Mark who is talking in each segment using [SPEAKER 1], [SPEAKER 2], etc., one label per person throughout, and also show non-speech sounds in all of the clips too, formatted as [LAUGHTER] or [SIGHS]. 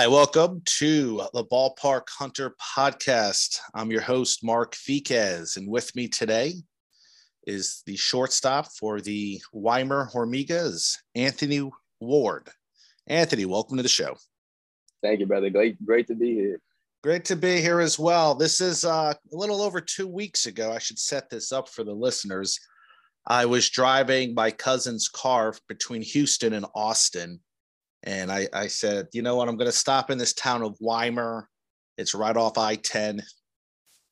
[SPEAKER 1] Hi, welcome to the Ballpark Hunter podcast. I'm your host, Mark Fiquez, and with me today is the shortstop for the Weimar Hormigas, Anthony Ward. Anthony, welcome to the show.
[SPEAKER 2] Thank you, brother. Great, great to be here.
[SPEAKER 1] Great to be here as well. This is uh, a little over two weeks ago. I should set this up for the listeners. I was driving my cousin's car between Houston and Austin and I, I said, you know what? I'm going to stop in this town of Weimar. It's right off I 10,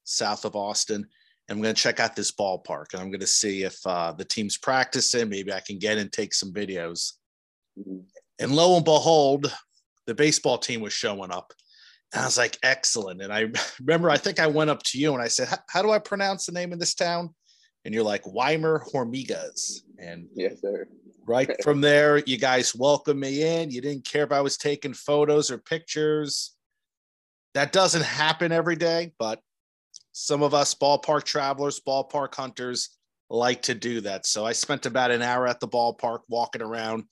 [SPEAKER 1] south of Austin. And I'm going to check out this ballpark and I'm going to see if uh, the team's practicing. Maybe I can get and take some videos. Mm-hmm. And lo and behold, the baseball team was showing up. And I was like, excellent. And I [LAUGHS] remember, I think I went up to you and I said, how do I pronounce the name of this town? And you're like, Weimar Hormigas. And
[SPEAKER 2] yes, sir
[SPEAKER 1] right from there you guys welcomed me in. You didn't care if i was taking photos or pictures. That doesn't happen every day but some of us ballpark travelers ballpark hunters like to do that. So i spent about an hour at the ballpark walking around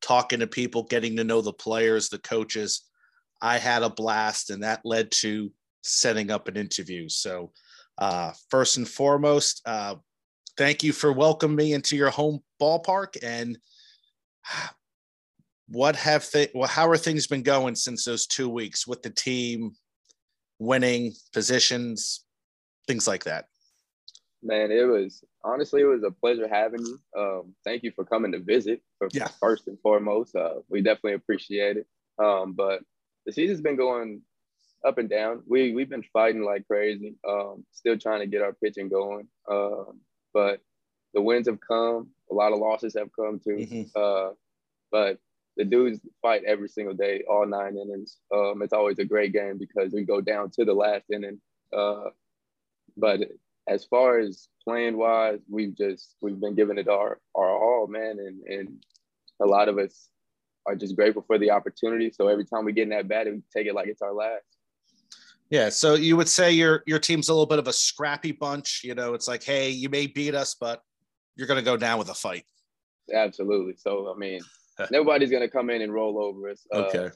[SPEAKER 1] talking to people getting to know the players the coaches. I had a blast and that led to setting up an interview. So uh, first and foremost uh, thank you for welcoming me into your home ballpark. And [SIGHS] what have th- well, how are things been going since those two weeks with the team winning positions things like that?
[SPEAKER 2] Man it was honestly it was a pleasure having you. Um, thank you for coming to visit for,
[SPEAKER 1] yeah.
[SPEAKER 2] first and foremost. Uh, we definitely appreciate it. Um, but the season's been going up and down. We, we've been fighting like crazy um, still trying to get our pitching going. Um, but the wins have come. A lot of losses have come too. Mm-hmm. Uh, but the dudes fight every single day, all nine innings. Um, it's always a great game because we go down to the last inning. Uh, but as far as playing wise, we've just we've been giving it our our all, man, and and a lot of us are just grateful for the opportunity. So every time we get in that bat, we take it like it's our last.
[SPEAKER 1] Yeah, so you would say your your team's a little bit of a scrappy bunch. You know, it's like, hey, you may beat us, but you're going to go down with a fight.
[SPEAKER 2] Absolutely. So, I mean, [LAUGHS] nobody's going to come in and roll over us.
[SPEAKER 1] Uh, okay.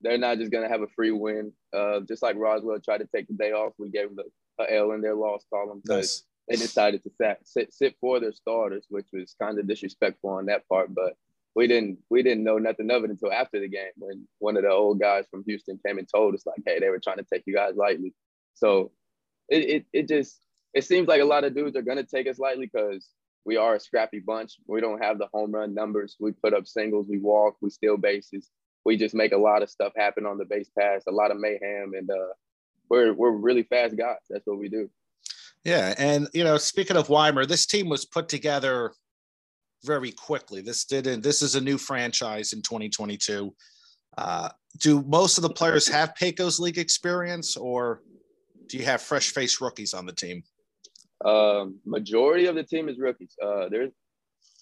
[SPEAKER 2] They're not just going to have a free win. Uh, just like Roswell tried to take the day off, we gave them the, a L in their loss column nice. they decided to sat, sit, sit for their starters, which was kind of disrespectful on that part. But we didn't we didn't know nothing of it until after the game when one of the old guys from Houston came and told us like, hey, they were trying to take you guys lightly. So it it, it just it seems like a lot of dudes are gonna take us lightly because we are a scrappy bunch. We don't have the home run numbers. We put up singles, we walk, we steal bases. We just make a lot of stuff happen on the base pass, a lot of mayhem, and uh, we're we're really fast guys. That's what we do.
[SPEAKER 1] Yeah, and you know, speaking of Weimar, this team was put together very quickly. This didn't. This is a new franchise in 2022. Uh, do most of the players have Pecos League experience, or do you have fresh faced rookies on the team?
[SPEAKER 2] Um, majority of the team is rookies. Uh, there's,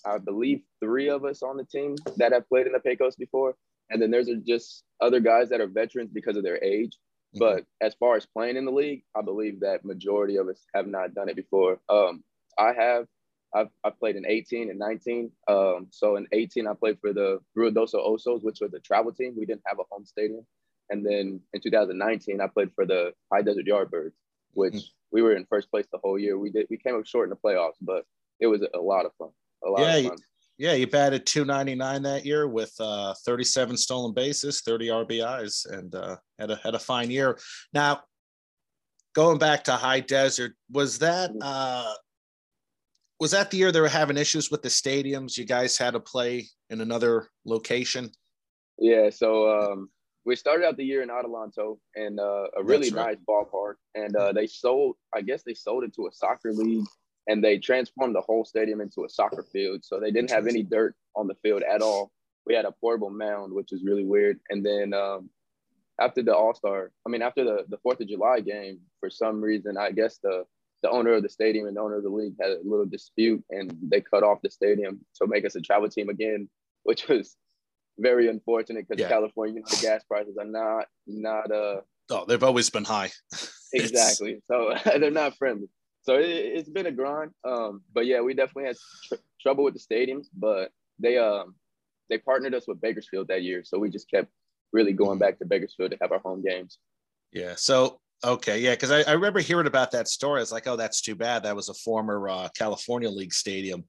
[SPEAKER 2] I believe, three of us on the team that have played in the Pecos before, and then there's just other guys that are veterans because of their age. Mm-hmm. But as far as playing in the league, I believe that majority of us have not done it before. Um, I have. I've, I've played in 18 and 19. Um, so in 18, I played for the Ruidoso Osos, which was a travel team. We didn't have a home stadium. And then in 2019, I played for the High Desert Yardbirds, which mm-hmm we were in first place the whole year. We did we came up short in the playoffs, but it was a lot of fun. A lot
[SPEAKER 1] yeah,
[SPEAKER 2] of fun.
[SPEAKER 1] Yeah, you batted 299 that year with uh, 37 stolen bases, 30 RBIs, and uh, had a had a fine year. Now, going back to High Desert, was that mm-hmm. uh, was that the year they were having issues with the stadiums? You guys had to play in another location.
[SPEAKER 2] Yeah, so um, we started out the year in Adelanto and uh, a really right. nice ballpark. And uh, they sold, I guess they sold it to a soccer league and they transformed the whole stadium into a soccer field. So they didn't have any dirt on the field at all. We had a portable mound, which is really weird. And then um, after the All Star, I mean, after the, the 4th of July game, for some reason, I guess the, the owner of the stadium and the owner of the league had a little dispute and they cut off the stadium to make us a travel team again, [LAUGHS] which was very unfortunate because yeah. California, you know, the gas prices are not not uh.
[SPEAKER 1] Oh, they've always been high. [LAUGHS]
[SPEAKER 2] exactly. So [LAUGHS] they're not friendly. So it, has been a grind. Um, but yeah, we definitely had tr- trouble with the stadiums, but they um they partnered us with Bakersfield that year, so we just kept really going back to Bakersfield to have our home games.
[SPEAKER 1] Yeah. So okay, yeah, because I, I remember hearing about that story. I was like, oh, that's too bad. That was a former uh, California League stadium.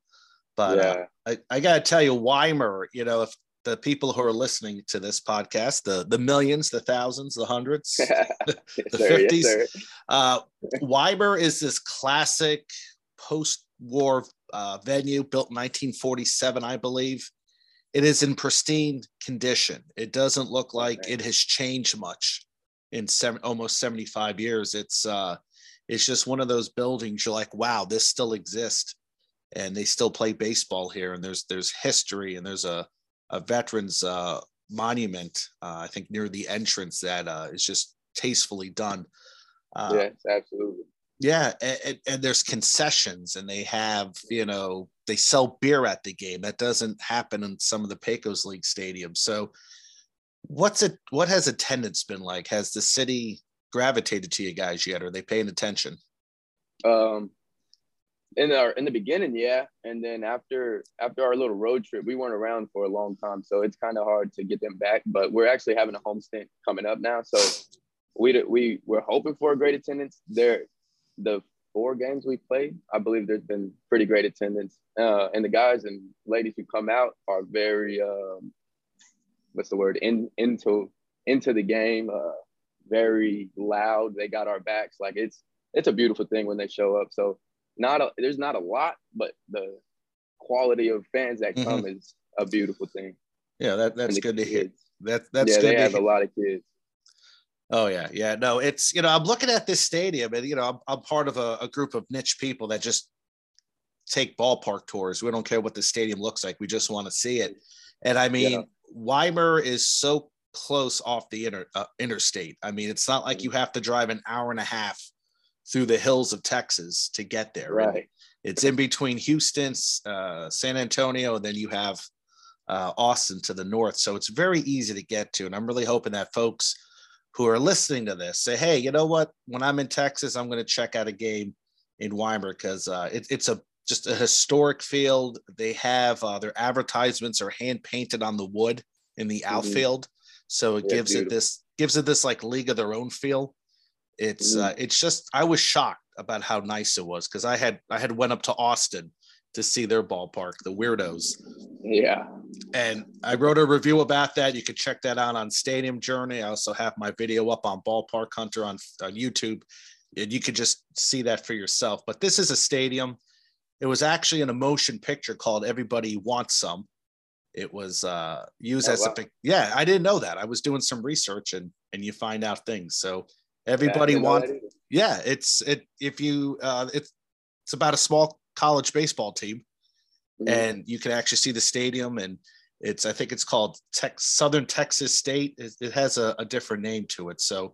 [SPEAKER 1] But uh, yeah. uh, I, I got to tell you, Weimar, you know, if the people who are listening to this podcast, the the millions, the thousands, the hundreds, [LAUGHS] [LAUGHS] the fifties. Yes, uh, [LAUGHS] Weimar is this classic post-war uh, venue built in 1947, I believe. It is in pristine condition. It doesn't look like it has changed much in seven, almost 75 years. It's uh, it's just one of those buildings. You're like, wow, this still exists, and they still play baseball here. And there's there's history, and there's a a veterans uh, monument, uh, I think near the entrance that uh, is just tastefully done.
[SPEAKER 2] Uh, yes, absolutely.
[SPEAKER 1] Yeah, and, and, there's concessions, and they have you know they sell beer at the game. That doesn't happen in some of the Pecos League stadiums. So, what's it? What has attendance been like? Has the city gravitated to you guys yet? Are they paying attention?
[SPEAKER 2] Um, in our in the beginning, yeah, and then after after our little road trip, we weren't around for a long time, so it's kind of hard to get them back. But we're actually having a home stint coming up now, so we we we're hoping for a great attendance. There, the four games we played, I believe there's been pretty great attendance, uh, and the guys and ladies who come out are very um, what's the word in into into the game, uh, very loud. They got our backs, like it's it's a beautiful thing when they show up. So not a, there's not a lot, but the quality of fans that come mm-hmm. is a beautiful thing.
[SPEAKER 1] Yeah, that, that's good kids. to hear. That that's
[SPEAKER 2] yeah,
[SPEAKER 1] good.
[SPEAKER 2] They have hear. a lot of kids.
[SPEAKER 1] Oh yeah, yeah. No, it's you know I'm looking at this stadium, and you know I'm, I'm part of a, a group of niche people that just take ballpark tours. We don't care what the stadium looks like. We just want to see it. And I mean, yeah. Weimar is so close off the inter, uh, interstate. I mean, it's not like you have to drive an hour and a half through the hills of Texas to get there.
[SPEAKER 2] Right.
[SPEAKER 1] And it's in between Houston, uh, San Antonio, and then you have uh, Austin to the north. So it's very easy to get to. And I'm really hoping that folks who are listening to this say, hey, you know what? When I'm in Texas, I'm going to check out a game in Weimar because uh, it, it's a just a historic field. They have uh, their advertisements are hand painted on the wood in the mm-hmm. outfield, so it yeah, gives beautiful. it this gives it this like league of their own feel. It's mm-hmm. uh, it's just I was shocked about how nice it was because I had I had went up to Austin to see their ballpark, the Weirdos.
[SPEAKER 2] Yeah.
[SPEAKER 1] And I wrote a review about that. You can check that out on Stadium Journey. I also have my video up on Ballpark Hunter on, on YouTube. And you could just see that for yourself. But this is a stadium. It was actually in a motion picture called Everybody Wants Some. It was uh, used oh, as wow. a yeah. I didn't know that. I was doing some research and and you find out things. So Everybody wants. Yeah, it's it. If you, uh, it's it's about a small college baseball team, mm-hmm. and you can actually see the stadium. And it's I think it's called Tech, Southern Texas State. It, it has a, a, different name to it. So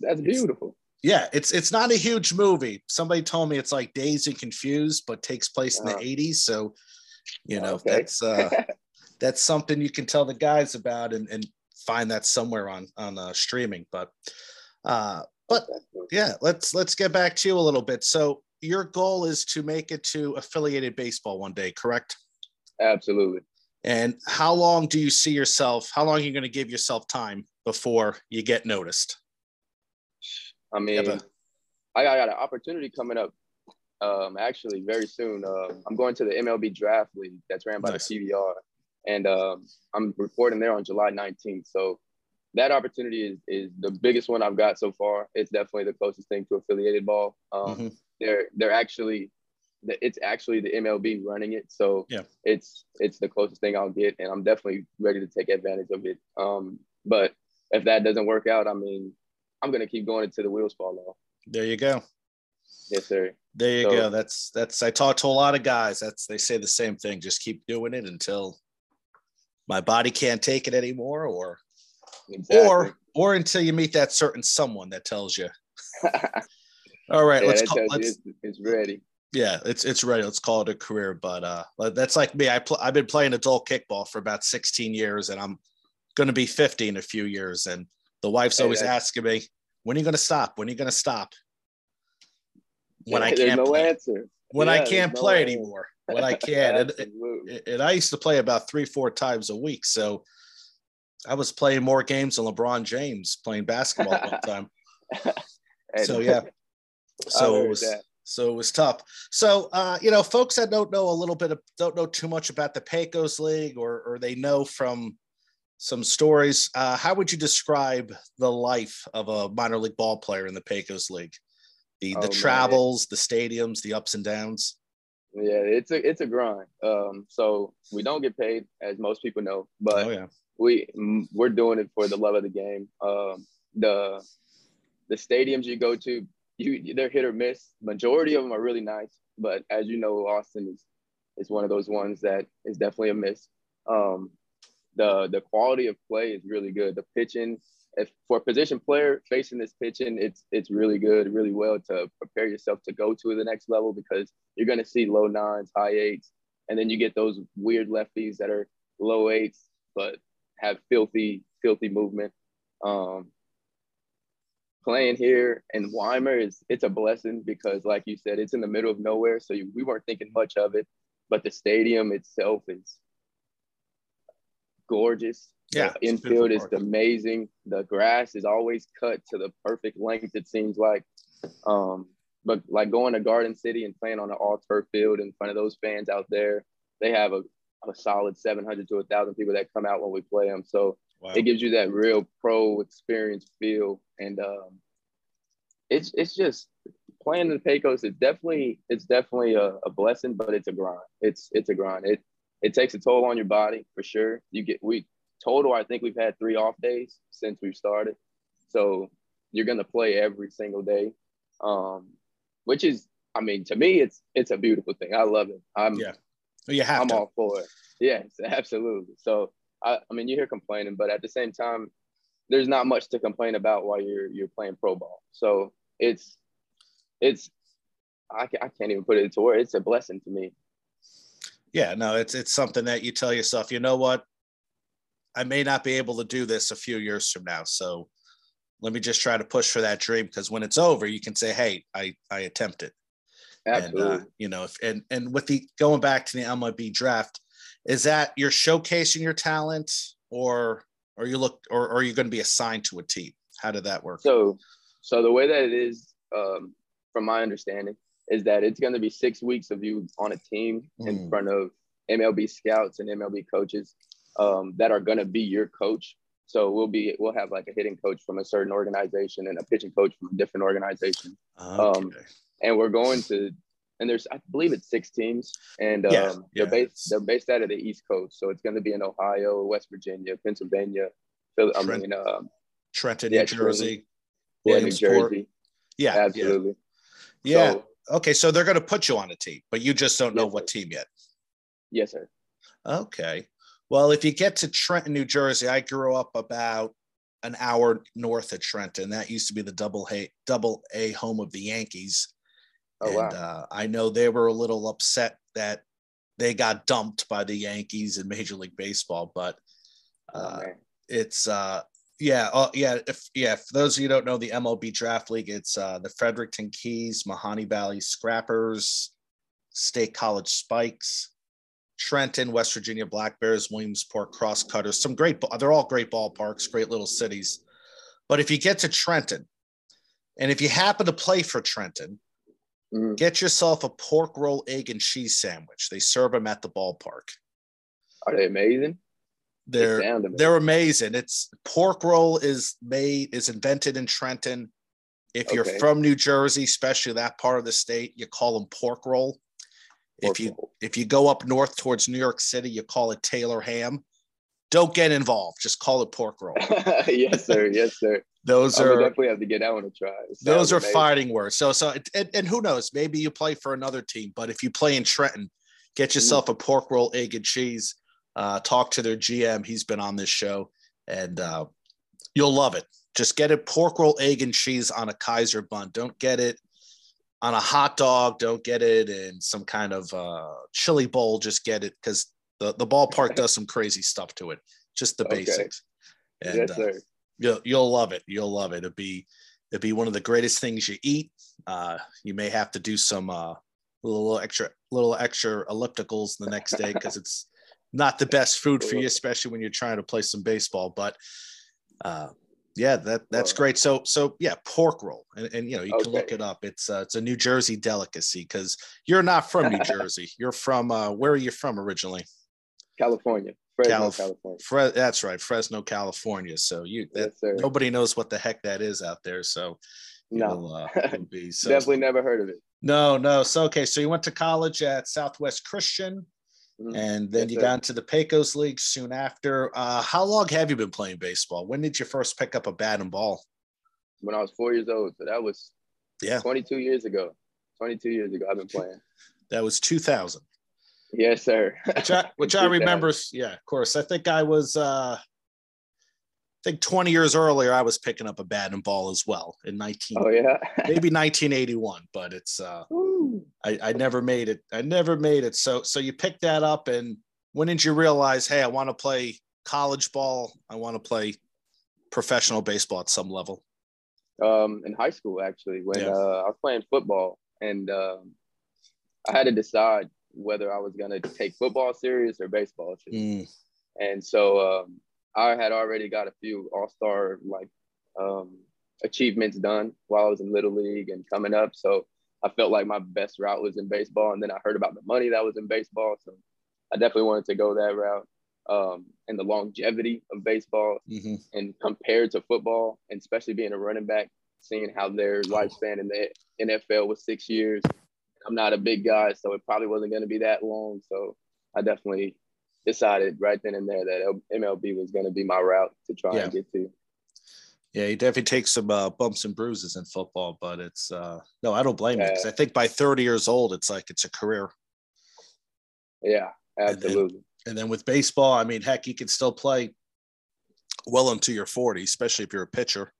[SPEAKER 2] that's beautiful.
[SPEAKER 1] Yeah, it's it's not a huge movie. Somebody told me it's like Dazed and Confused, but takes place in the '80s. So, you know, okay. that's uh, [LAUGHS] that's something you can tell the guys about and, and find that somewhere on on uh, streaming. But uh, but yeah, let's let's get back to you a little bit. So your goal is to make it to affiliated baseball one day, correct?
[SPEAKER 2] Absolutely.
[SPEAKER 1] And how long do you see yourself? How long are you going to give yourself time before you get noticed?
[SPEAKER 2] I mean, I got an opportunity coming up um, actually very soon. Uh, I'm going to the MLB Draft League that's ran by nice. the PBR and um, I'm reporting there on July 19th. So that opportunity is is the biggest one I've got so far. It's definitely the closest thing to affiliated ball. Um, mm-hmm. They're they're actually it's actually the MLB running it, so
[SPEAKER 1] yeah.
[SPEAKER 2] it's it's the closest thing I'll get, and I'm definitely ready to take advantage of it. Um, but if that doesn't work out, I mean, I'm gonna keep going until the wheels fall off.
[SPEAKER 1] There you go.
[SPEAKER 2] Yes, sir.
[SPEAKER 1] There you so, go. That's that's I talk to a lot of guys. That's they say the same thing. Just keep doing it until my body can't take it anymore or exactly. or or until you meet that certain someone that tells you [LAUGHS] all right yeah, let's call let's,
[SPEAKER 2] it's, it's, ready
[SPEAKER 1] yeah it's it's ready let's call it a career but uh that's like me i pl- i've been playing adult kickball for about 16 years and i'm going to be 50 in a few years and the wife's hey, always asking me when are you going to stop when are you going to stop when yeah, i [LAUGHS] can't
[SPEAKER 2] no
[SPEAKER 1] play.
[SPEAKER 2] answer
[SPEAKER 1] when yeah, i can't play no anymore when I can. [LAUGHS] and, and, I used to play about three, four times a week. So I was playing more games than LeBron James playing basketball one time. [LAUGHS] so yeah, so it was that. so it was tough. So uh, you know, folks that don't know a little bit of don't know too much about the Pecos League, or or they know from some stories. Uh, how would you describe the life of a minor league ball player in the Pecos League? The the oh, travels, man. the stadiums, the ups and downs.
[SPEAKER 2] Yeah, it's a it's a grind. Um, so we don't get paid, as most people know, but oh, yeah. we we're doing it for the love of the game. Um, the the stadiums you go to, you they're hit or miss. Majority of them are really nice, but as you know, Austin is is one of those ones that is definitely a miss. Um, the the quality of play is really good. The pitching, if for a position player facing this pitching, it's it's really good, really well to prepare yourself to go to the next level because you're gonna see low nines, high eights, and then you get those weird lefties that are low eights but have filthy, filthy movement. Um, playing here in Weimar is it's a blessing because, like you said, it's in the middle of nowhere, so you, we weren't thinking much of it. But the stadium itself is gorgeous.
[SPEAKER 1] Yeah,
[SPEAKER 2] the infield is amazing. The grass is always cut to the perfect length. It seems like, um, but like going to Garden City and playing on an all turf field in front of those fans out there, they have a, a solid 700 to a thousand people that come out when we play them. So wow. it gives you that real pro experience feel, and um, it's it's just playing the Pecos. It's definitely it's definitely a, a blessing, but it's a grind. It's it's a grind. It it takes a toll on your body for sure. You get we total, I think we've had three off days since we've started. So you're gonna play every single day. Um, which is I mean, to me it's it's a beautiful thing. I love it. I'm
[SPEAKER 1] yeah. you have
[SPEAKER 2] I'm
[SPEAKER 1] to.
[SPEAKER 2] all for it. Yes, [LAUGHS] absolutely. So I, I mean you hear complaining, but at the same time, there's not much to complain about while you're you're playing pro ball. So it's it's I, I can't even put it into words. It's a blessing to me
[SPEAKER 1] yeah no it's it's something that you tell yourself you know what? I may not be able to do this a few years from now so let me just try to push for that dream because when it's over you can say hey i i attempted
[SPEAKER 2] Absolutely. and uh,
[SPEAKER 1] you know if and and with the going back to the mlb draft is that you're showcasing your talent or or you look or, or are you going to be assigned to a team? How did that work?
[SPEAKER 2] So so the way that it is um, from my understanding is that it's going to be six weeks of you on a team mm. in front of MLB scouts and MLB coaches um, that are going to be your coach. So we'll be we'll have like a hitting coach from a certain organization and a pitching coach from a different organization. Um, okay. Um, and we're going to and there's I believe it's six teams and um, yeah, they're based they're based out of the East Coast. So it's going to be in Ohio, West Virginia, Pennsylvania, Phil, I mean uh,
[SPEAKER 1] Trenton, yeah, New Jersey,
[SPEAKER 2] yeah, New Jersey.
[SPEAKER 1] Yeah,
[SPEAKER 2] absolutely.
[SPEAKER 1] Yeah. So, okay, so they're going to put you on a team, but you just don't know yes, what sir. team yet.
[SPEAKER 2] Yes, sir.
[SPEAKER 1] Okay. Well, if you get to Trenton, New Jersey, I grew up about an hour north of Trenton. That used to be the double A double A home of the Yankees. Oh, and wow. uh, I know they were a little upset that they got dumped by the Yankees in Major League Baseball, but oh, uh, oh, it's uh, yeah, uh, yeah, if yeah, for those of you don't know the MLB Draft League, it's uh, the Frederick Keys, Mahoning Valley Scrappers, State College Spikes, Trenton, West Virginia Black Bears, Williamsport Crosscutters. Some great, they're all great ballparks, great little cities. But if you get to Trenton, and if you happen to play for Trenton, mm-hmm. get yourself a pork roll, egg, and cheese sandwich. They serve them at the ballpark.
[SPEAKER 2] Are they amazing?
[SPEAKER 1] They're they're amazing. It's pork roll is made is invented in Trenton. If you're from New Jersey, especially that part of the state, you call them pork roll. Pork if you roll. if you go up north towards New York City, you call it Taylor ham. Don't get involved. Just call it pork roll. [LAUGHS]
[SPEAKER 2] yes, sir. Yes, sir.
[SPEAKER 1] those are
[SPEAKER 2] definitely have to get that one to try.
[SPEAKER 1] Those are amazing. fighting words. So so and, and who knows? Maybe you play for another team, but if you play in Trenton, get yourself mm. a pork roll, egg and cheese uh, talk to their GM. He's been on this show, and uh, you'll love it. Just get it pork roll, egg, and cheese on a Kaiser bun. Don't get it on a hot dog. Don't get it in some kind of uh, chili bowl. Just get it because the, the ballpark does some crazy stuff to it. Just the okay. basics. And, yes, uh, sir. Uh, you'll, you'll love it. You'll love it. It'll be it'll be one of the greatest things you eat. Uh, you may have to do some uh, little, little extra little extra ellipticals the next day because it's not the best food for you, especially when you're trying to play some baseball. But uh, yeah, that that's great. So so yeah, pork roll, and, and you know you okay. can look it up. It's uh, it's a New Jersey delicacy because you're not from New [LAUGHS] Jersey. You're from uh, where are you from originally?
[SPEAKER 2] California. Fresno, Calif- California.
[SPEAKER 1] Fre- that's right, Fresno, California. So you that, yes, nobody knows what the heck that is out there. So
[SPEAKER 2] no, uh, [LAUGHS] be, so. definitely never heard of it.
[SPEAKER 1] No, no. So okay, so you went to college at Southwest Christian. Mm-hmm. And then yes, you sir. got into the Pecos League soon after. Uh, how long have you been playing baseball? When did you first pick up a bat and ball?
[SPEAKER 2] When I was four years old. So that was yeah 22 years ago. 22 years ago, I've been [LAUGHS] playing.
[SPEAKER 1] That was 2000.
[SPEAKER 2] Yes, sir.
[SPEAKER 1] which I, which I [LAUGHS] remember. Yeah, of course. I think I was uh, I think 20 years earlier, I was picking up a bat and ball as well in 19.
[SPEAKER 2] Oh yeah,
[SPEAKER 1] maybe [LAUGHS] 1981, but it's uh, I, I never made it. I never made it. So so you picked that up, and when did you realize, hey, I want to play college ball? I want to play professional baseball at some level.
[SPEAKER 2] Um, in high school, actually, when yeah. uh, I was playing football, and um, I had to decide whether I was going to take football serious or baseball serious. Mm. And so um, I had already got a few All Star like um, achievements done while I was in Little League and coming up. So I felt like my best route was in baseball, and then I heard about the money that was in baseball, so I definitely wanted to go that route. Um, and the longevity of baseball, mm-hmm. and compared to football, and especially being a running back, seeing how their lifespan in the NFL was six years. I'm not a big guy, so it probably wasn't going to be that long. So I definitely decided right then and there that MLB was going to be my route to try yeah. and get to.
[SPEAKER 1] Yeah, you definitely take some uh, bumps and bruises in football, but it's uh, no, I don't blame yeah. you because I think by 30 years old, it's like it's a career.
[SPEAKER 2] Yeah, absolutely.
[SPEAKER 1] And then, and then with baseball, I mean, heck, you can still play well into your 40, especially if you're a pitcher.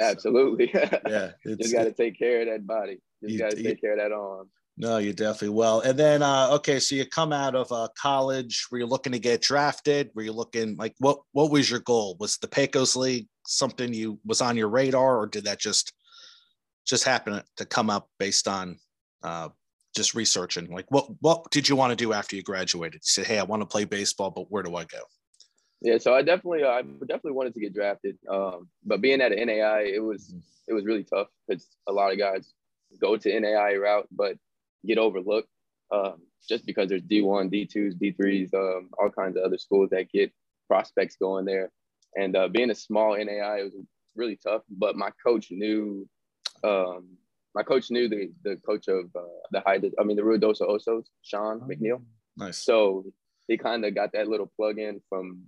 [SPEAKER 2] Absolutely. [LAUGHS] yeah, You just got to take care of that body. You just got to take care of that arm.
[SPEAKER 1] No, you definitely will. And then, uh, okay, so you come out of uh, college. Were you looking to get drafted? Were you looking like what? What was your goal? Was the Pecos League something you was on your radar, or did that just just happen to come up based on uh, just researching? Like, what what did you want to do after you graduated? You said, "Hey, I want to play baseball, but where do I go?"
[SPEAKER 2] Yeah, so I definitely, I definitely wanted to get drafted. Um, but being at an NAI, it was mm-hmm. it was really tough because a lot of guys go to NAI route, but get overlooked um, just because there's D1, D2s, D3s, um, all kinds of other schools that get prospects going there. And uh, being a small NAI, it was really tough. But my coach knew, um, my coach knew the the coach of uh, the high, I mean the Ruidoso Osos, Sean oh, McNeil.
[SPEAKER 1] Nice.
[SPEAKER 2] So he kind of got that little plug in from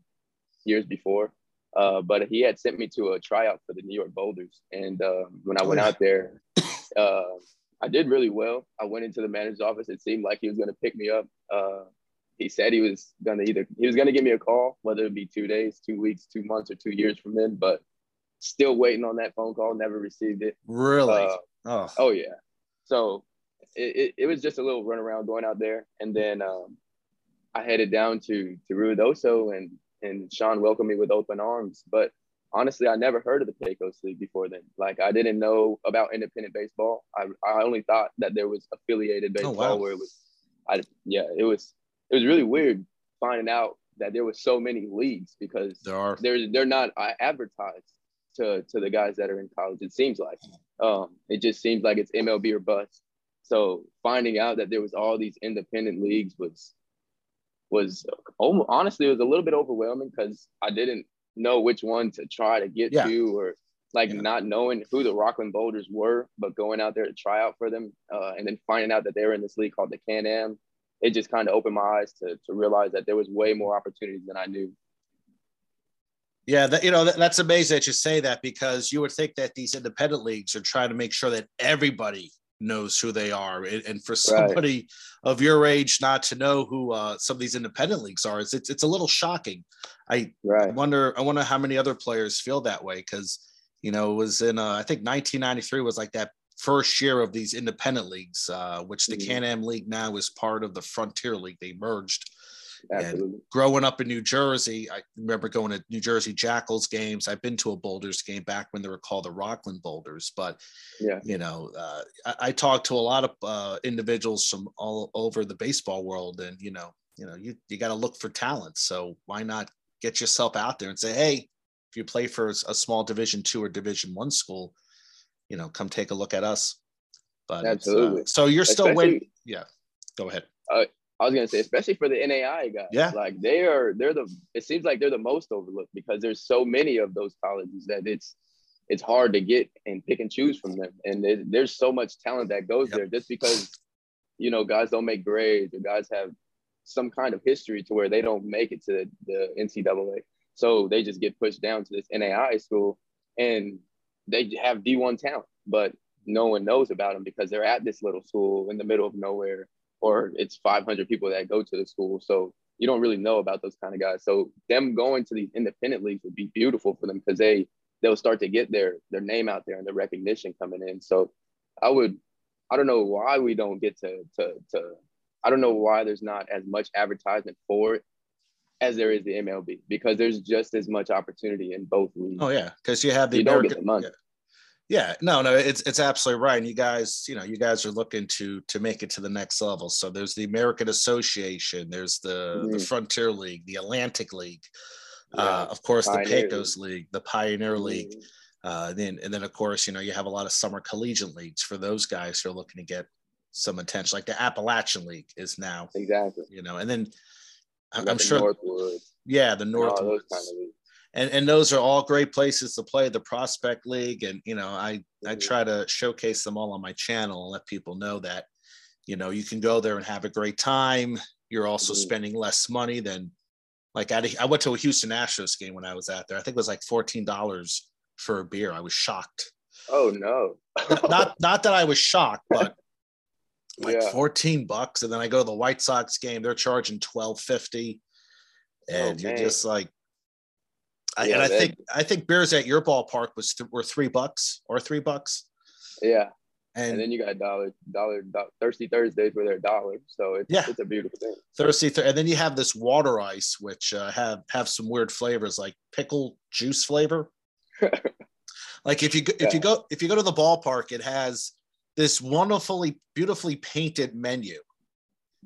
[SPEAKER 2] years before. Uh, but he had sent me to a tryout for the New York Boulders, and uh, when I went out there, uh, I did really well. I went into the manager's office. It seemed like he was going to pick me up. Uh, he said he was going to either he was going to give me a call, whether it be two days, two weeks, two months, or two years from then. But still waiting on that phone call. Never received it.
[SPEAKER 1] Really?
[SPEAKER 2] Uh, oh. oh yeah. So it, it, it, was just a little run around going out there, and then um, I headed down to to Ruidoso, and and Sean welcomed me with open arms. But honestly, I never heard of the Pecos League before then. Like I didn't know about independent baseball. I, I only thought that there was affiliated baseball oh, wow. where it was, I yeah, it was it was really weird finding out that there was so many leagues because
[SPEAKER 1] there are
[SPEAKER 2] they're they're not uh, advertised to to the guys that are in college. It seems like um, it just seems like it's MLB or bust. So finding out that there was all these independent leagues was was honestly it was a little bit overwhelming because I didn't know which one to try to get yeah. to or like yeah. not knowing who the Rockland Boulders were, but going out there to try out for them uh, and then finding out that they were in this league called the Can Am, it just kind of opened my eyes to, to realize that there was way more opportunities than I knew.
[SPEAKER 1] Yeah, that, you know that, that's amazing that you say that because you would think that these independent leagues are trying to make sure that everybody knows who they are. And, for somebody right. of your age not to know who uh, some of these independent leagues are, it's, it's, it's a little shocking. I right. wonder, I wonder how many other players feel that way. Cause you know, it was in, uh, I think 1993 was like that first year of these independent leagues, uh, which the mm-hmm. Can-Am League now is part of the Frontier League. They merged. Absolutely. And growing up in New Jersey, I remember going to New Jersey Jackals games. I've been to a Boulders game back when they were called the Rockland Boulders. But yeah, you know, uh, I, I talked to a lot of uh, individuals from all over the baseball world, and you know, you know, you you got to look for talent. So why not get yourself out there and say, hey, if you play for a small Division two or Division one school, you know, come take a look at us. But uh, absolutely. Uh, so you're still Especially, waiting. Yeah. Go ahead.
[SPEAKER 2] Uh, I was gonna say, especially for the NAI guys.
[SPEAKER 1] Yeah.
[SPEAKER 2] Like they are, they're the. It seems like they're the most overlooked because there's so many of those colleges that it's it's hard to get and pick and choose from them. And there's so much talent that goes yep. there just because you know guys don't make grades or guys have some kind of history to where they don't make it to the NCAA. So they just get pushed down to this NAI school and they have D1 talent, but no one knows about them because they're at this little school in the middle of nowhere or it's 500 people that go to the school. So you don't really know about those kind of guys. So them going to these independent leagues would be beautiful for them because they they'll start to get their their name out there and the recognition coming in. So I would I don't know why we don't get to to to I don't know why there's not as much advertisement for it as there is the MLB because there's just as much opportunity in both leagues.
[SPEAKER 1] Oh yeah, because you have the
[SPEAKER 2] you American, don't get the money.
[SPEAKER 1] Yeah. Yeah, no, no, it's it's absolutely right. And you guys, you know, you guys are looking to to make it to the next level. So there's the American Association, there's the mm-hmm. the Frontier League, the Atlantic League, yeah. uh, of course, Pioneer the Pecos League. League, the Pioneer mm-hmm. League. Uh, and then and then of course, you know, you have a lot of summer collegiate leagues for those guys who are looking to get some attention. Like the Appalachian League is now
[SPEAKER 2] exactly,
[SPEAKER 1] you know, and then I'm, I'm sure, Northwood. yeah, the Northwood. Kind of and and those are all great places to play the prospect league and you know i mm-hmm. i try to showcase them all on my channel and let people know that you know you can go there and have a great time you're also mm-hmm. spending less money than like I, I went to a houston astros game when i was out there i think it was like $14 for a beer i was shocked
[SPEAKER 2] oh no
[SPEAKER 1] not not that i was shocked but [LAUGHS] like yeah. 14 bucks and then i go to the white sox game they're charging 1250 and oh, you're just like yeah, and I that, think I think beers at your ballpark was th- were three bucks or three bucks.
[SPEAKER 2] Yeah, and, and then you got dollar, dollar, dollar thirsty Thursdays where they're dollars. So it's yeah. it's a beautiful thing.
[SPEAKER 1] Thirsty, th- and then you have this water ice, which uh, have have some weird flavors like pickle juice flavor. [LAUGHS] like if you if yeah. you go if you go to the ballpark, it has this wonderfully beautifully painted menu.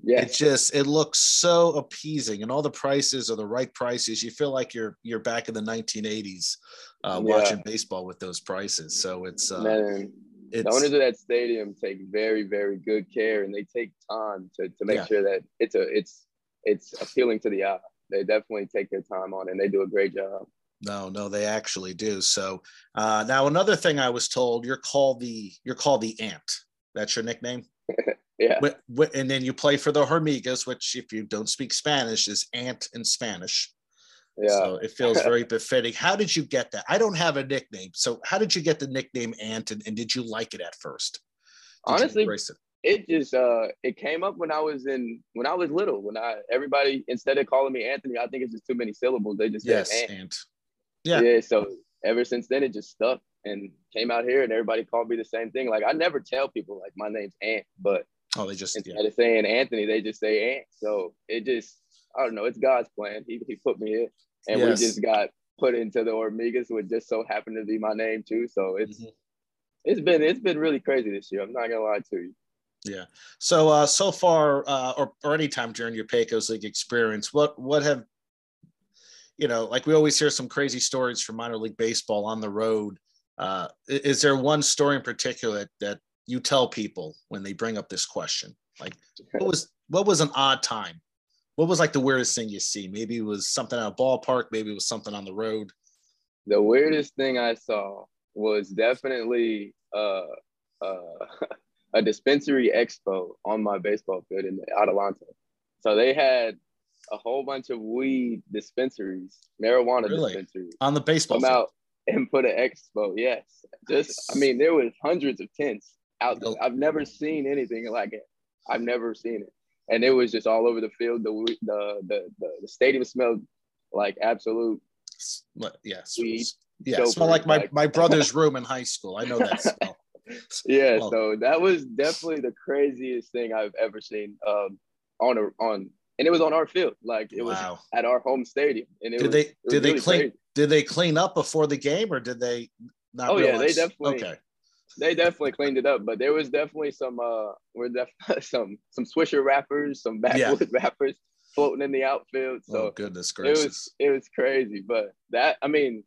[SPEAKER 1] Yeah it just it looks so appeasing and all the prices are the right prices. You feel like you're you're back in the 1980s uh, yeah. watching baseball with those prices. So it's uh
[SPEAKER 2] Man, it's, the owners of that stadium take very very good care and they take time to, to make yeah. sure that it's a it's it's appealing to the eye. They definitely take their time on it and they do a great job
[SPEAKER 1] no no they actually do so uh now another thing i was told you're called the you're called the ant that's your nickname [LAUGHS]
[SPEAKER 2] Yeah.
[SPEAKER 1] And then you play for the Hormigas, which, if you don't speak Spanish, is ant in Spanish. Yeah. So it feels [LAUGHS] very befitting. How did you get that? I don't have a nickname. So how did you get the nickname Ant and, and did you like it at first?
[SPEAKER 2] Did Honestly, it? it? just uh it came up when I was in when I was little. When I everybody instead of calling me Anthony, I think it's just too many syllables. They just yes, Ant. Ant. Yeah. Yeah. So ever since then it just stuck and came out here and everybody called me the same thing. Like I never tell people like my name's Ant, but
[SPEAKER 1] Oh, they just
[SPEAKER 2] instead yeah. of saying Anthony, they just say Ant. So it just I don't know. It's God's plan. He he put me here, and yes. we just got put into the Hormigas, which just so happened to be my name too. So it's mm-hmm. it's been it's been really crazy this year. I'm not gonna lie to you.
[SPEAKER 1] Yeah. So uh, so far, uh, or or any time during your Pecos League experience, what what have you know? Like we always hear some crazy stories from minor league baseball on the road. Uh, is there one story in particular that, that you tell people when they bring up this question? Like, what was what was an odd time? What was like the weirdest thing you see? Maybe it was something at a ballpark. Maybe it was something on the road.
[SPEAKER 2] The weirdest thing I saw was definitely uh, uh, [LAUGHS] a dispensary expo on my baseball field in Adelanto. So they had a whole bunch of weed dispensaries, marijuana really? dispensaries
[SPEAKER 1] on the baseball
[SPEAKER 2] come out and put an expo. Yes, just I mean there was hundreds of tents out there. I've never seen anything like it. I've never seen it, and it was just all over the field. The the the the, the stadium smelled like absolute.
[SPEAKER 1] Yes. Yeah, it smelled like my, like, my brother's room in high school. I know that smell. [LAUGHS]
[SPEAKER 2] yeah, so that was definitely the craziest thing I've ever seen um, on a on, and it was on our field. Like it wow. was at our home stadium. And it
[SPEAKER 1] did
[SPEAKER 2] was,
[SPEAKER 1] they did they really clean crazy. did they clean up before the game or did they not?
[SPEAKER 2] Oh
[SPEAKER 1] realize?
[SPEAKER 2] yeah, they definitely. Okay they definitely cleaned it up, but there was definitely some uh, we're def- [LAUGHS] some some Swisher wrappers, some backwood yeah. [LAUGHS] wrappers floating in the outfield. So
[SPEAKER 1] oh, goodness gracious.
[SPEAKER 2] It was it was crazy. But that I mean,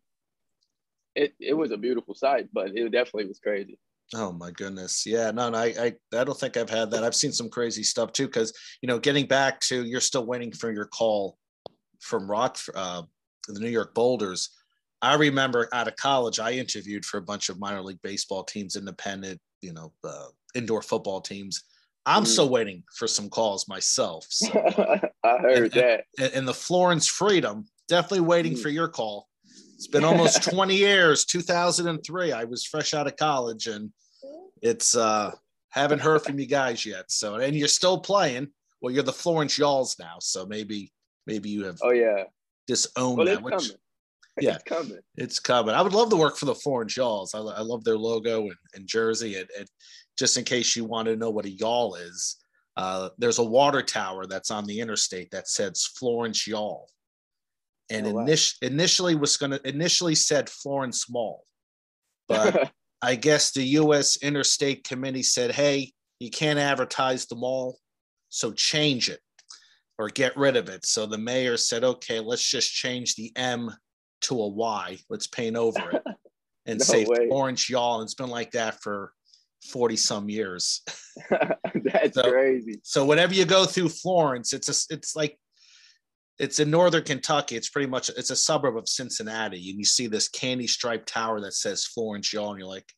[SPEAKER 2] it, it was a beautiful sight, but it definitely was crazy.
[SPEAKER 1] Oh my goodness. Yeah, no, no, I, I, I don't think I've had that. I've seen some crazy stuff too. Cause you know, getting back to, you're still waiting for your call from Rock, uh, the New York Boulders. I remember out of college, I interviewed for a bunch of minor league baseball teams, independent, you know, uh, indoor football teams. I'm mm. still waiting for some calls myself. So. [LAUGHS]
[SPEAKER 2] I heard
[SPEAKER 1] and,
[SPEAKER 2] that.
[SPEAKER 1] And, and, the Florence Freedom, definitely waiting mm. for your call. It's been almost [LAUGHS] 20 years, 2003. I was fresh out of college and it's uh haven't heard from you guys yet. So and you're still playing. Well, you're the Florence Y'alls now, so maybe maybe you have
[SPEAKER 2] oh yeah
[SPEAKER 1] disowned
[SPEAKER 2] well,
[SPEAKER 1] that.
[SPEAKER 2] Which, coming.
[SPEAKER 1] yeah,
[SPEAKER 2] it's coming.
[SPEAKER 1] It's coming. I would love to work for the Florence Y'alls. I, I love their logo and, and jersey. And, and, just in case you want to know what a Y'all is, uh, there's a water tower that's on the interstate that says Florence Y'all and oh, wow. init- initially was going to initially said Florence Mall, but [LAUGHS] I guess the U.S. Interstate Committee said, "Hey, you can't advertise the mall, so change it or get rid of it." So the mayor said, "Okay, let's just change the M to a Y. Let's paint over it [LAUGHS] and no say way. Florence Y'all." And it's been like that for 40 some years. [LAUGHS]
[SPEAKER 2] That's so, crazy.
[SPEAKER 1] So whenever you go through Florence, it's a, it's like it's in northern Kentucky. It's pretty much it's a suburb of Cincinnati, and you see this candy striped tower that says Florence Y'all, and you're like,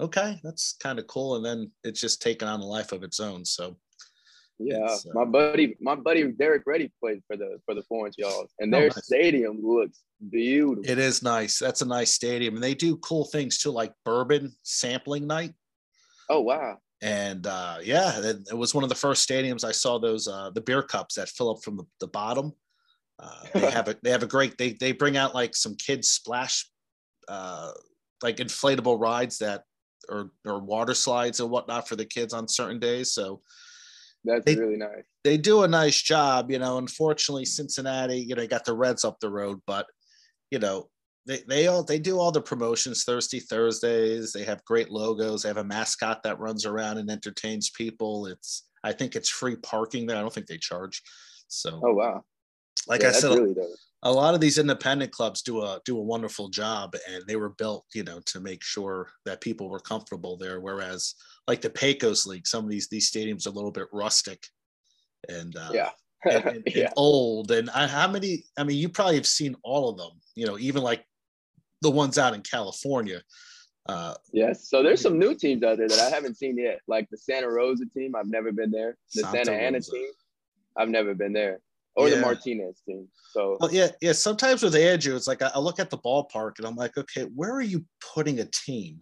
[SPEAKER 1] okay, that's kind of cool. And then it's just taken on a life of its own. So
[SPEAKER 2] yeah, uh, my buddy, my buddy Derek Reddy played for the for the Florence Y'all, and oh, their oh, nice. stadium looks beautiful.
[SPEAKER 1] It is nice. That's a nice stadium, and they do cool things too, like bourbon sampling night.
[SPEAKER 2] Oh wow!
[SPEAKER 1] And uh, yeah, it, it was one of the first stadiums I saw those uh, the beer cups that fill up from the, the bottom uh, [LAUGHS] they have a they have a great they they bring out like some kids splash uh, like inflatable rides that or or water slides and whatnot for the kids on certain days. So
[SPEAKER 2] that's
[SPEAKER 1] they,
[SPEAKER 2] really nice.
[SPEAKER 1] They do a nice job, you know. Unfortunately, Cincinnati, you know, got the Reds up the road, but you know, they they all they do all the promotions Thirsty Thursdays. They have great logos. They have a mascot that runs around and entertains people. It's I think it's free parking there. I don't think they charge. So
[SPEAKER 2] oh wow
[SPEAKER 1] like yeah, I said, really a lot of these independent clubs do a do a wonderful job, and they were built, you know, to make sure that people were comfortable there. Whereas, like the Pecos League, some of these these stadiums are a little bit rustic, and uh,
[SPEAKER 2] yeah.
[SPEAKER 1] and, [LAUGHS] and, yeah. and old. And I, how many? I mean, you probably have seen all of them. You know, even like the ones out in California.
[SPEAKER 2] Uh, yes. So there's some new teams out there that I haven't seen yet, like the Santa Rosa team. I've never been there. The Santa, Santa Ana team. I've never been there or yeah. the Martinez team. So
[SPEAKER 1] well, yeah, yeah. Sometimes with Andrew, it's like I, I, look at the ballpark and I'm like, okay, where are you putting a team?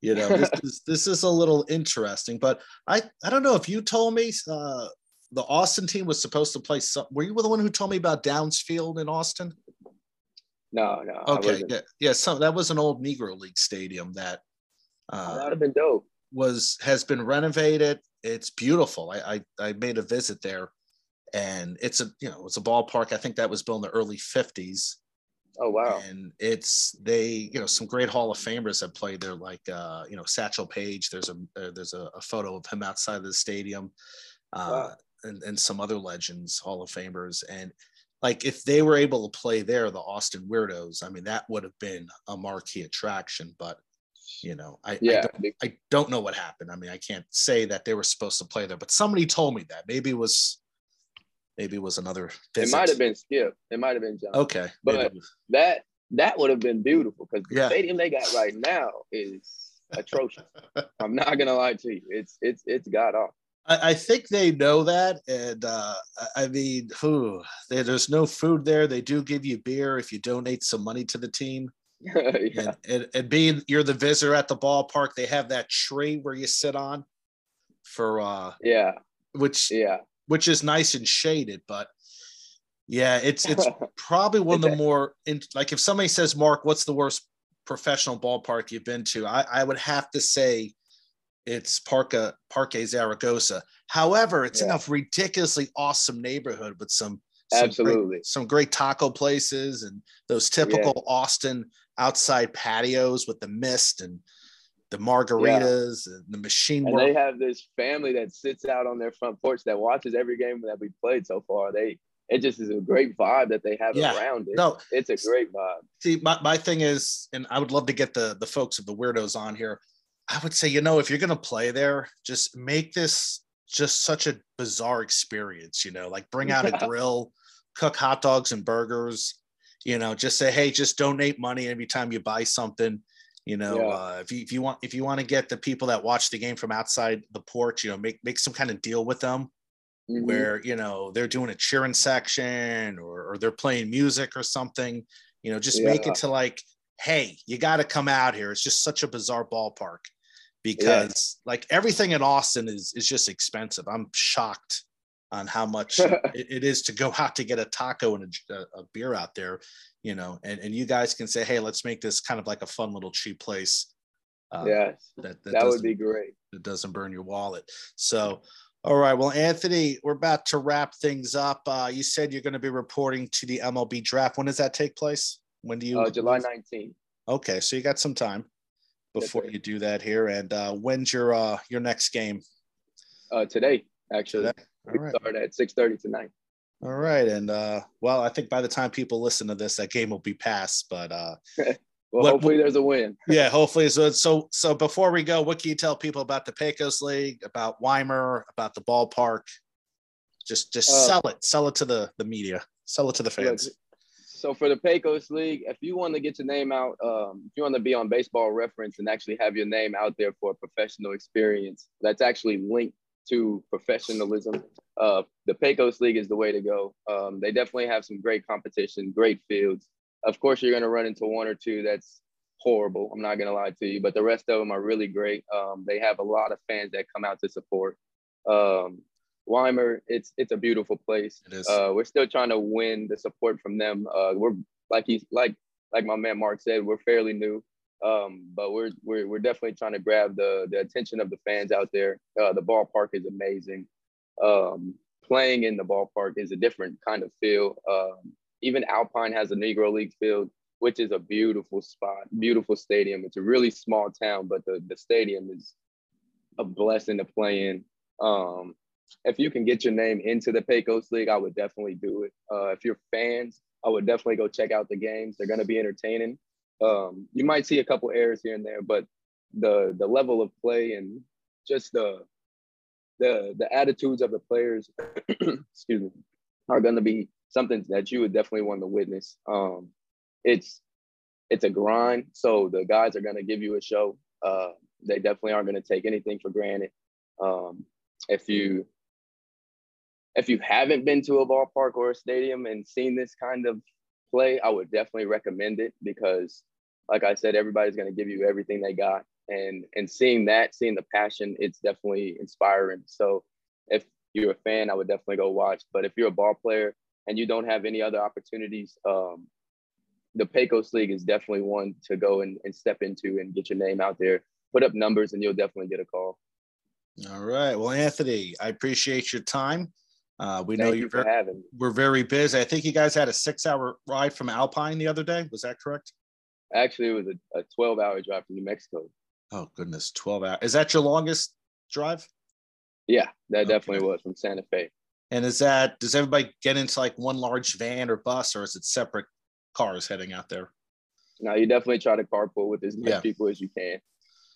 [SPEAKER 1] You know, this, [LAUGHS] is, this is a little interesting. But I I don't know if you told me uh, the Austin team was supposed to play. Some, were you the one who told me about Downs Field in Austin?
[SPEAKER 2] No, no.
[SPEAKER 1] Okay, yeah, yeah. So that was an old Negro League stadium that
[SPEAKER 2] uh, that would have been dope.
[SPEAKER 1] Was has been renovated. It's beautiful. I, I I made a visit there and it's a you know it's a ballpark. I think that was built in the early '50s.
[SPEAKER 2] Oh wow!
[SPEAKER 1] And it's they you know some great Hall of Famers have played there, like uh, you know Satchel Paige. There's a uh, there's a, a, photo of him outside of the stadium, uh, wow. and and some other legends, Hall of Famers, and like if they were able to play there, the Austin Weirdos. I mean, that would have been a marquee attraction, but you know I, yeah. I don't, I, don't, know what happened i mean i can't say that they were supposed to play there but somebody told me that maybe it was maybe it was another.
[SPEAKER 2] Visit. It might have been Skip. It might have been John.
[SPEAKER 1] Okay,
[SPEAKER 2] but that that would have been beautiful because the yeah. stadium they got right now is atrocious. [LAUGHS] I'm not gonna lie to you. It's it's it's god off.
[SPEAKER 1] I, I think they know that, and uh, I mean, they, there's no food there. They do give you beer if you donate some money to the team. [LAUGHS] yeah. and, and, and being you're the visitor at the ballpark, they have that tree where you sit on for uh
[SPEAKER 2] yeah
[SPEAKER 1] which
[SPEAKER 2] yeah
[SPEAKER 1] which is nice and shaded. But yeah, it's it's [LAUGHS] probably one of the more in, like if somebody says, Mark, what's the worst professional ballpark you've been to? I, I would have to say it's Parca Parque Zaragoza. However, it's yeah. in a ridiculously awesome neighborhood with some,
[SPEAKER 2] some absolutely
[SPEAKER 1] great, some great taco places and those typical yeah. Austin outside patios with the mist and the margaritas yeah. and the machine
[SPEAKER 2] and work. they have this family that sits out on their front porch that watches every game that we played so far. They it just is a great vibe that they have yeah. around it. No, it's a great vibe.
[SPEAKER 1] See, my, my thing is, and I would love to get the the folks of the weirdos on here. I would say, you know, if you're gonna play there, just make this just such a bizarre experience, you know, like bring out a [LAUGHS] grill, cook hot dogs and burgers, you know, just say, hey, just donate money every time you buy something. You know, yeah. uh, if you if you want if you want to get the people that watch the game from outside the porch, you know, make make some kind of deal with them mm-hmm. where you know they're doing a cheering section or, or they're playing music or something. You know, just yeah. make it to like, hey, you got to come out here. It's just such a bizarre ballpark because yeah. like everything in Austin is is just expensive. I'm shocked on how much [LAUGHS] it, it is to go [LAUGHS] out to get a taco and a, a, beer out there, you know, and, and you guys can say, hey, let's make this kind of like a fun little cheap place.
[SPEAKER 2] Uh, yes, that, that, that would be great.
[SPEAKER 1] It doesn't burn your wallet. So, all right. Well, Anthony, we're about to wrap things up. Uh, you said you're going to be reporting to the MLB draft. When does that take place? When do you?
[SPEAKER 2] Uh, July 19th.
[SPEAKER 1] Okay, so you got some time before you do that here. And uh, when's your uh, your next game?
[SPEAKER 2] Uh, today, actually. Today? Right. Start at 6:30 tonight.
[SPEAKER 1] All right, and uh, well, I think by the time people listen to this, that game will be past. But uh, [LAUGHS]
[SPEAKER 2] well, what, hopefully there's a win. [LAUGHS]
[SPEAKER 1] yeah, hopefully. So, so, so before we go, what can you tell people about the Pecos League, about Weimar, about the ballpark? Just, just uh, sell it, sell it to the the media, sell it to the fans.
[SPEAKER 2] So for the Pecos League, if you want to get your name out, um, if you want to be on Baseball Reference and actually have your name out there for a professional experience, that's actually linked to professionalism. Uh, the Pecos League is the way to go. Um, they definitely have some great competition, great fields of course, you're going to run into one or two that's horrible. I'm not going to lie to you, but the rest of them are really great. Um, they have a lot of fans that come out to support. Um, Weimar, it's it's a beautiful place. Uh, we're still trying to win the support from them. Uh, we're like he's like like my man Mark said, we're fairly new, um, but we're, we're we're definitely trying to grab the the attention of the fans out there. Uh, the ballpark is amazing. Um, playing in the ballpark is a different kind of feel. Um, even Alpine has a Negro League field, which is a beautiful spot, beautiful stadium. It's a really small town, but the, the stadium is a blessing to play in. Um, if you can get your name into the Pecos League, I would definitely do it. Uh, if you're fans, I would definitely go check out the games. They're going to be entertaining. Um, you might see a couple errors here and there, but the the level of play and just the the the attitudes of the players, [CLEARS THROAT] excuse me, are going to be something that you would definitely want to witness. Um, it's it's a grind, so the guys are gonna give you a show. Uh, they definitely aren't gonna take anything for granted. Um, if you if you haven't been to a ballpark or a stadium and seen this kind of play, I would definitely recommend it because, like I said, everybody's gonna give you everything they got, and and seeing that, seeing the passion, it's definitely inspiring. So if you're a fan, I would definitely go watch. But if you're a ball player, and you don't have any other opportunities, um, the Pecos League is definitely one to go and, and step into and get your name out there. Put up numbers, and you'll definitely get a call.
[SPEAKER 1] All right. Well, Anthony, I appreciate your time. Uh, we Thank know you're you very, having we're very busy. I think you guys had a six-hour ride from Alpine the other day. Was that correct?
[SPEAKER 2] Actually, it was a, a 12-hour drive from New Mexico.
[SPEAKER 1] Oh goodness, 12 hours. Is that your longest drive?
[SPEAKER 2] Yeah, that okay. definitely was from Santa Fe.
[SPEAKER 1] And is that does everybody get into like one large van or bus, or is it separate cars heading out there?
[SPEAKER 2] No, you definitely try to carpool with as many yeah. people as you can.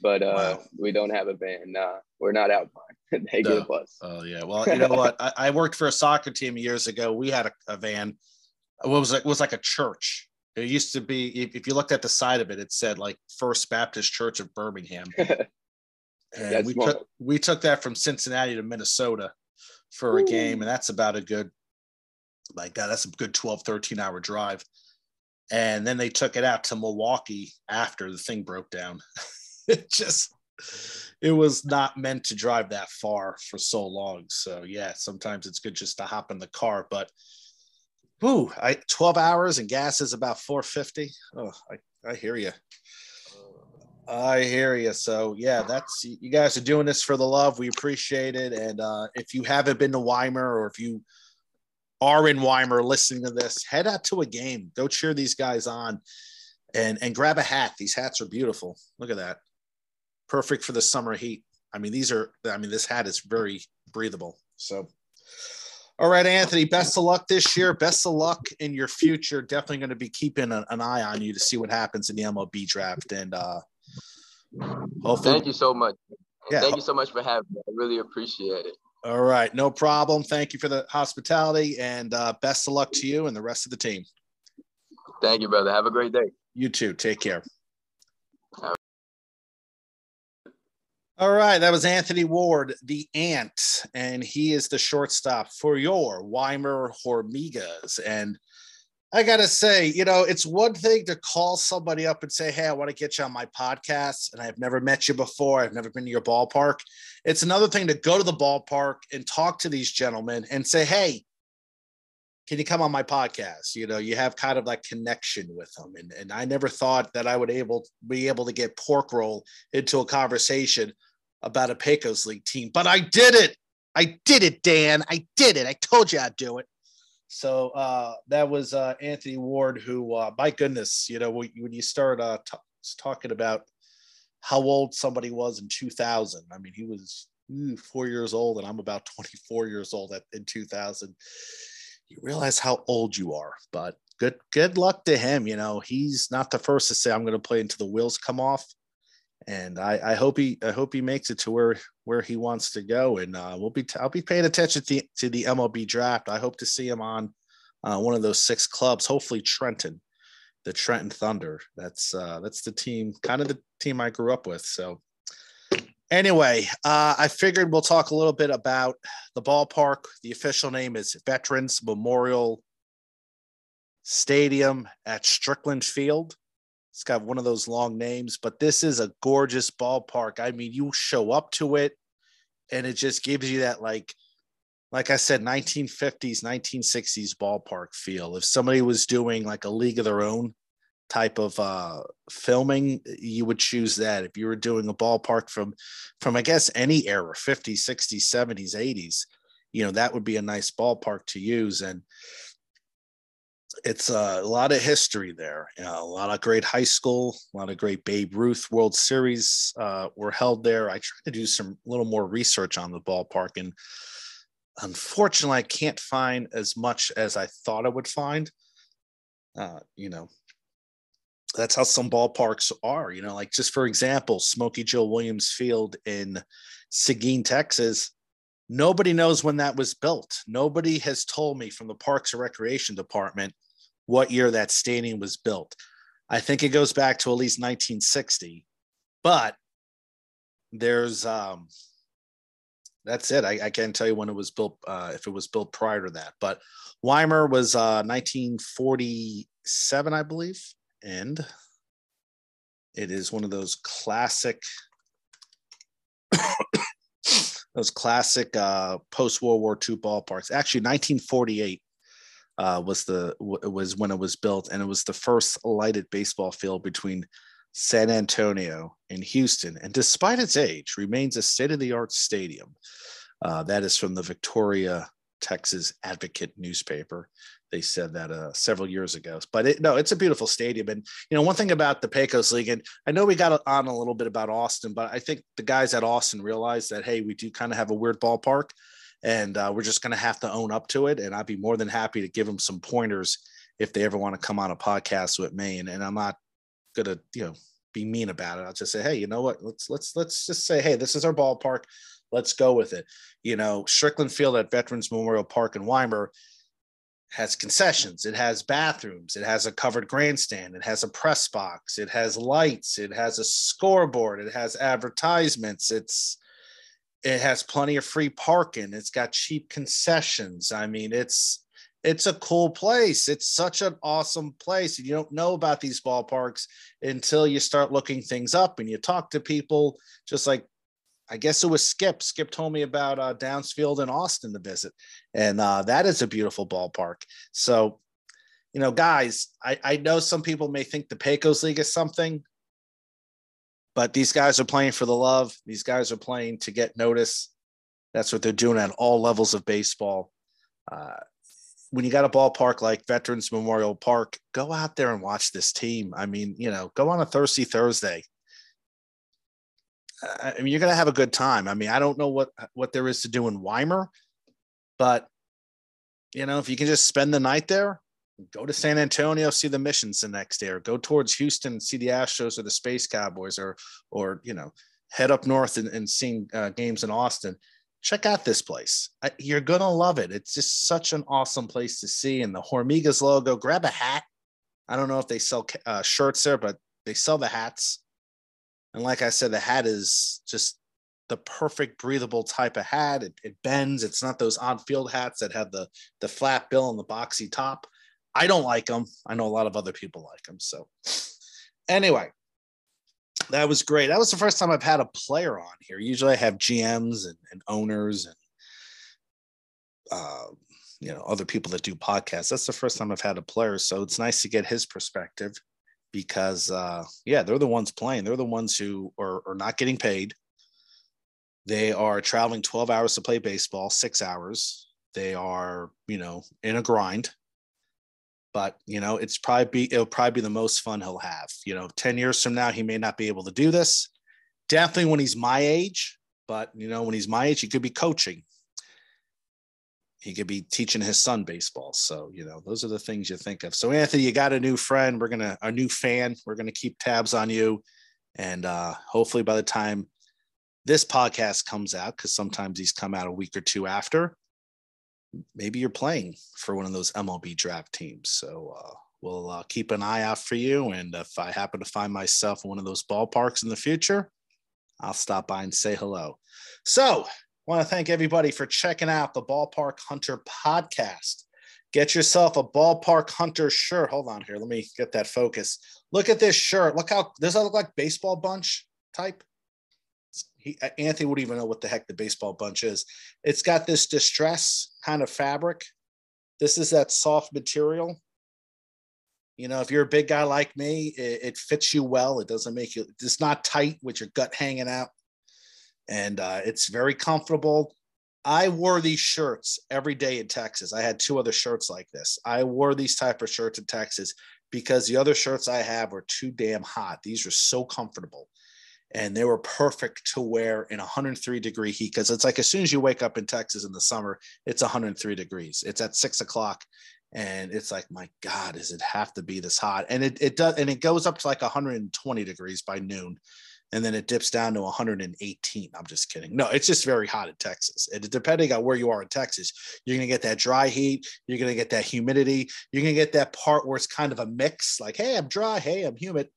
[SPEAKER 2] But uh, wow. we don't have a van. Nah, we're not Alpine. [LAUGHS] they no. bus.
[SPEAKER 1] Oh yeah. Well, you know what? I, I, worked for a soccer team years ago. We had a, a van. What was it? it was like a church. It used to be. If, if you looked at the side of it, it said like First Baptist Church of Birmingham. [LAUGHS] and we took we took that from Cincinnati to Minnesota for Ooh. a game, and that's about a good, like God, that's a good 12, 13 hour drive. And then they took it out to Milwaukee after the thing broke down. [LAUGHS] it just, it was not meant to drive that far for so long. So yeah, sometimes it's good just to hop in the car, but whoo, I 12 hours and gas is about 450. Oh, I, I hear you. I hear you. So yeah, that's you guys are doing this for the love. We appreciate it. And uh, if you haven't been to Weimar or if you are in Weimar listening to this, head out to a game. Go cheer these guys on, and and grab a hat. These hats are beautiful. Look at that, perfect for the summer heat. I mean, these are. I mean, this hat is very breathable. So, All right, Anthony, best of luck this year. Best of luck in your future. Definitely going to be keeping an, an eye on you to see what happens in the MLB draft. And uh,
[SPEAKER 2] hopefully. Thank you so much. Yeah. Thank you so much for having me. I really appreciate it.
[SPEAKER 1] All right, no problem. Thank you for the hospitality and uh, best of luck to you and the rest of the team.
[SPEAKER 2] Thank you, brother. Have a great day.
[SPEAKER 1] You too. Take care. All right, that was Anthony Ward, the Ant, and he is the shortstop for your Weimar Hormigas. And I gotta say, you know, it's one thing to call somebody up and say, "Hey, I want to get you on my podcast," and I've never met you before. I've never been to your ballpark. It's another thing to go to the ballpark and talk to these gentlemen and say, "Hey, can you come on my podcast? You know, you have kind of like connection with them. And, and I never thought that I would able be able to get pork roll into a conversation about a Pecos League team, but I did it. I did it, Dan. I did it. I told you I'd do it. So uh, that was uh, Anthony Ward, who, uh, my goodness, you know, when, when you start uh, t- talking about how old somebody was in 2000, I mean, he was ooh, four years old, and I'm about 24 years old at, in 2000 you realize how old you are. But good good luck to him. You know, he's not the first to say I'm going to play until the wheels come off. And I, I hope he I hope he makes it to where where he wants to go. And uh, we'll be t- I'll be paying attention to, to the MLB draft. I hope to see him on uh, one of those six clubs. Hopefully Trenton, the Trenton Thunder. That's uh, that's the team, kind of the team I grew up with. So Anyway, uh, I figured we'll talk a little bit about the ballpark. The official name is Veterans Memorial Stadium at Strickland Field. It's got one of those long names, but this is a gorgeous ballpark. I mean, you show up to it and it just gives you that, like, like I said, 1950s, 1960s ballpark feel. If somebody was doing like a league of their own, type of uh, filming, you would choose that. If you were doing a ballpark from, from I guess any era, 50s, 60s, 70s, 80s, you know, that would be a nice ballpark to use. And it's uh, a lot of history there. You know, a lot of great high school, a lot of great Babe Ruth World Series uh, were held there. I tried to do some little more research on the ballpark, and unfortunately, I can't find as much as I thought I would find. Uh, you know, that's how some ballparks are. You know, like just for example, Smoky Joe Williams Field in Seguin, Texas. Nobody knows when that was built. Nobody has told me from the Parks and Recreation Department what year that stadium was built. I think it goes back to at least 1960, but there's um that's it. I, I can't tell you when it was built, uh, if it was built prior to that. But Weimar was uh, 1947, I believe and it is one of those classic [COUGHS] those classic uh, post World War II ballparks. Actually, 1948 uh, was the was when it was built, and it was the first lighted baseball field between San Antonio and Houston. And despite its age, remains a state of the art stadium. Uh, that is from the Victoria, Texas Advocate newspaper they said that uh, several years ago. But it, no, it's a beautiful stadium. And, you know, one thing about the Pecos League, and I know we got on a little bit about Austin, but I think the guys at Austin realize that, hey, we do kind of have a weird ballpark and uh, we're just going to have to own up to it. And I'd be more than happy to give them some pointers if they ever want to come on a podcast with me. And, and I'm not going to, you know, be mean about it. I'll just say, hey, you know what? Let's let's let's just say, hey, this is our ballpark. Let's go with it. You know, Strickland Field at Veterans Memorial Park in Weimar has concessions, it has bathrooms, it has a covered grandstand, it has a press box, it has lights, it has a scoreboard, it has advertisements, it's it has plenty of free parking, it's got cheap concessions. I mean, it's it's a cool place. It's such an awesome place. And you don't know about these ballparks until you start looking things up and you talk to people just like I guess it was Skip. Skip told me about uh, Downs Field in Austin to visit, and uh, that is a beautiful ballpark. So, you know, guys, I, I know some people may think the Pecos League is something, but these guys are playing for the love. These guys are playing to get notice. That's what they're doing at all levels of baseball. Uh, when you got a ballpark like Veterans Memorial Park, go out there and watch this team. I mean, you know, go on a thirsty Thursday I mean, you're going to have a good time. I mean, I don't know what what there is to do in Weimar, but you know, if you can just spend the night there, go to San Antonio, see the missions the next day, or go towards Houston, see the Astros or the Space Cowboys, or or you know, head up north and, and seeing uh, games in Austin. Check out this place. You're gonna love it. It's just such an awesome place to see. And the Hormigas logo. Grab a hat. I don't know if they sell uh, shirts there, but they sell the hats. And like I said, the hat is just the perfect breathable type of hat. It, it bends. It's not those on-field hats that have the the flat bill and the boxy top. I don't like them. I know a lot of other people like them. So anyway, that was great. That was the first time I've had a player on here. Usually I have GMs and, and owners and uh, you know other people that do podcasts. That's the first time I've had a player. So it's nice to get his perspective because uh, yeah, they're the ones playing. They're the ones who are, are not getting paid. They are traveling 12 hours to play baseball, six hours. They are, you know, in a grind. But you know, it's probably be it'll probably be the most fun he'll have. You know, 10 years from now, he may not be able to do this. Definitely when he's my age, but you know, when he's my age, he could be coaching. He could be teaching his son baseball. So, you know, those are the things you think of. So, Anthony, you got a new friend. We're gonna a new fan. We're gonna keep tabs on you. And uh hopefully by the time this podcast comes out, because sometimes these come out a week or two after, maybe you're playing for one of those MLB draft teams. So uh, we'll uh, keep an eye out for you. And if I happen to find myself in one of those ballparks in the future, I'll stop by and say hello. So, want to thank everybody for checking out the Ballpark Hunter podcast. Get yourself a Ballpark Hunter shirt. Hold on here. Let me get that focus. Look at this shirt. Look how does that look like baseball bunch type? he, Anthony would even know what the heck the baseball bunch is. It's got this distress kind of fabric. This is that soft material. You know, if you're a big guy like me, it, it fits you well. It doesn't make you, it's not tight with your gut hanging out. And uh, it's very comfortable. I wore these shirts every day in Texas. I had two other shirts like this. I wore these type of shirts in Texas because the other shirts I have were too damn hot. These are so comfortable and they were perfect to wear in 103 degree heat because it's like as soon as you wake up in Texas in the summer, it's 103 degrees. It's at six o'clock, and it's like, my God, does it have to be this hot? And it it does, and it goes up to like 120 degrees by noon, and then it dips down to 118. I'm just kidding. No, it's just very hot in Texas. And depending on where you are in Texas, you're gonna get that dry heat, you're gonna get that humidity, you're gonna get that part where it's kind of a mix, like, hey, I'm dry, hey, I'm humid,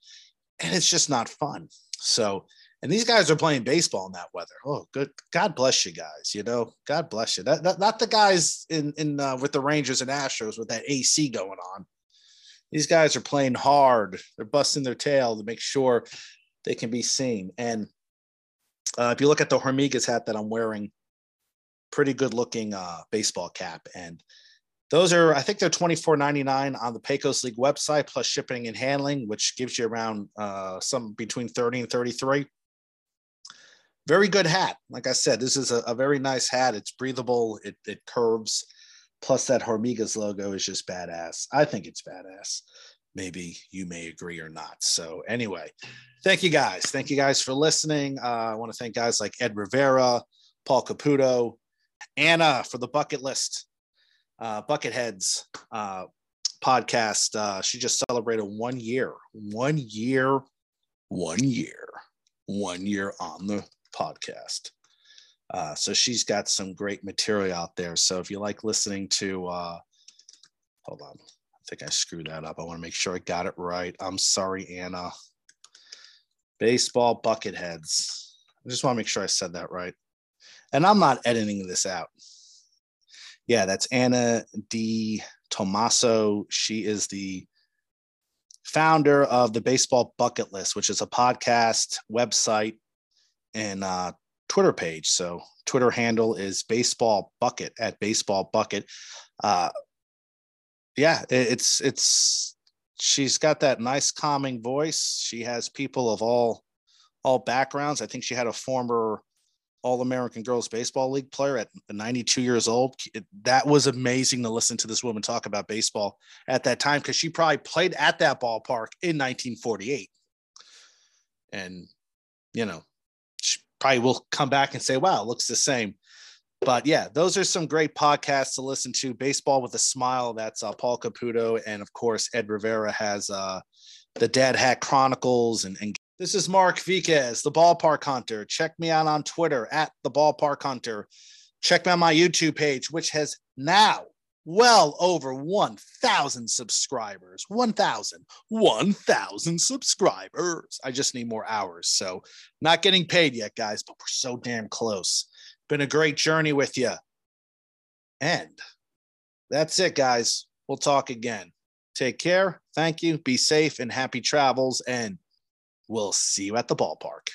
[SPEAKER 1] and it's just not fun. So, and these guys are playing baseball in that weather. Oh, good. God bless you guys. You know, God bless you. That, that not the guys in in uh, with the Rangers and Astros with that AC going on. These guys are playing hard. They're busting their tail to make sure they can be seen. And uh, if you look at the Hormigas hat that I'm wearing, pretty good looking uh, baseball cap. And those are, I think they're $24.99 on the Pecos League website, plus shipping and handling, which gives you around uh, some between 30 and 33. Very good hat. Like I said, this is a, a very nice hat. It's breathable, it, it curves. Plus, that Hormigas logo is just badass. I think it's badass. Maybe you may agree or not. So, anyway, thank you guys. Thank you guys for listening. Uh, I want to thank guys like Ed Rivera, Paul Caputo, Anna for the bucket list uh, Bucketheads uh, podcast. Uh, she just celebrated one year, one year, one year, one year on the podcast. Uh, so she's got some great material out there. So if you like listening to, uh, hold on, think I screwed that up. I want to make sure I got it right. I'm sorry, Anna. Baseball Bucketheads. I just want to make sure I said that right. And I'm not editing this out yeah, that's Anna D. Tomaso. She is the founder of the Baseball Bucket List, which is a podcast, website, and uh, Twitter page. So Twitter handle is Baseball Bucket at Baseball Bucket. Uh, yeah, it's it's she's got that nice calming voice. She has people of all all backgrounds. I think she had a former all American Girls Baseball League player at 92 years old. It, that was amazing to listen to this woman talk about baseball at that time because she probably played at that ballpark in 1948. And, you know, she probably will come back and say, wow, looks the same. But yeah, those are some great podcasts to listen to. Baseball with a Smile, that's uh, Paul Caputo. And of course, Ed Rivera has uh, the Dad Hat Chronicles. And, and this is Mark Viquez, the Ballpark Hunter. Check me out on Twitter at the Ballpark Hunter. Check me out my YouTube page, which has now well over 1,000 subscribers. 1,000. 1,000 subscribers. I just need more hours. So, not getting paid yet, guys, but we're so damn close. Been a great journey with you. And that's it, guys. We'll talk again. Take care. Thank you. Be safe and happy travels. And we'll see you at the ballpark.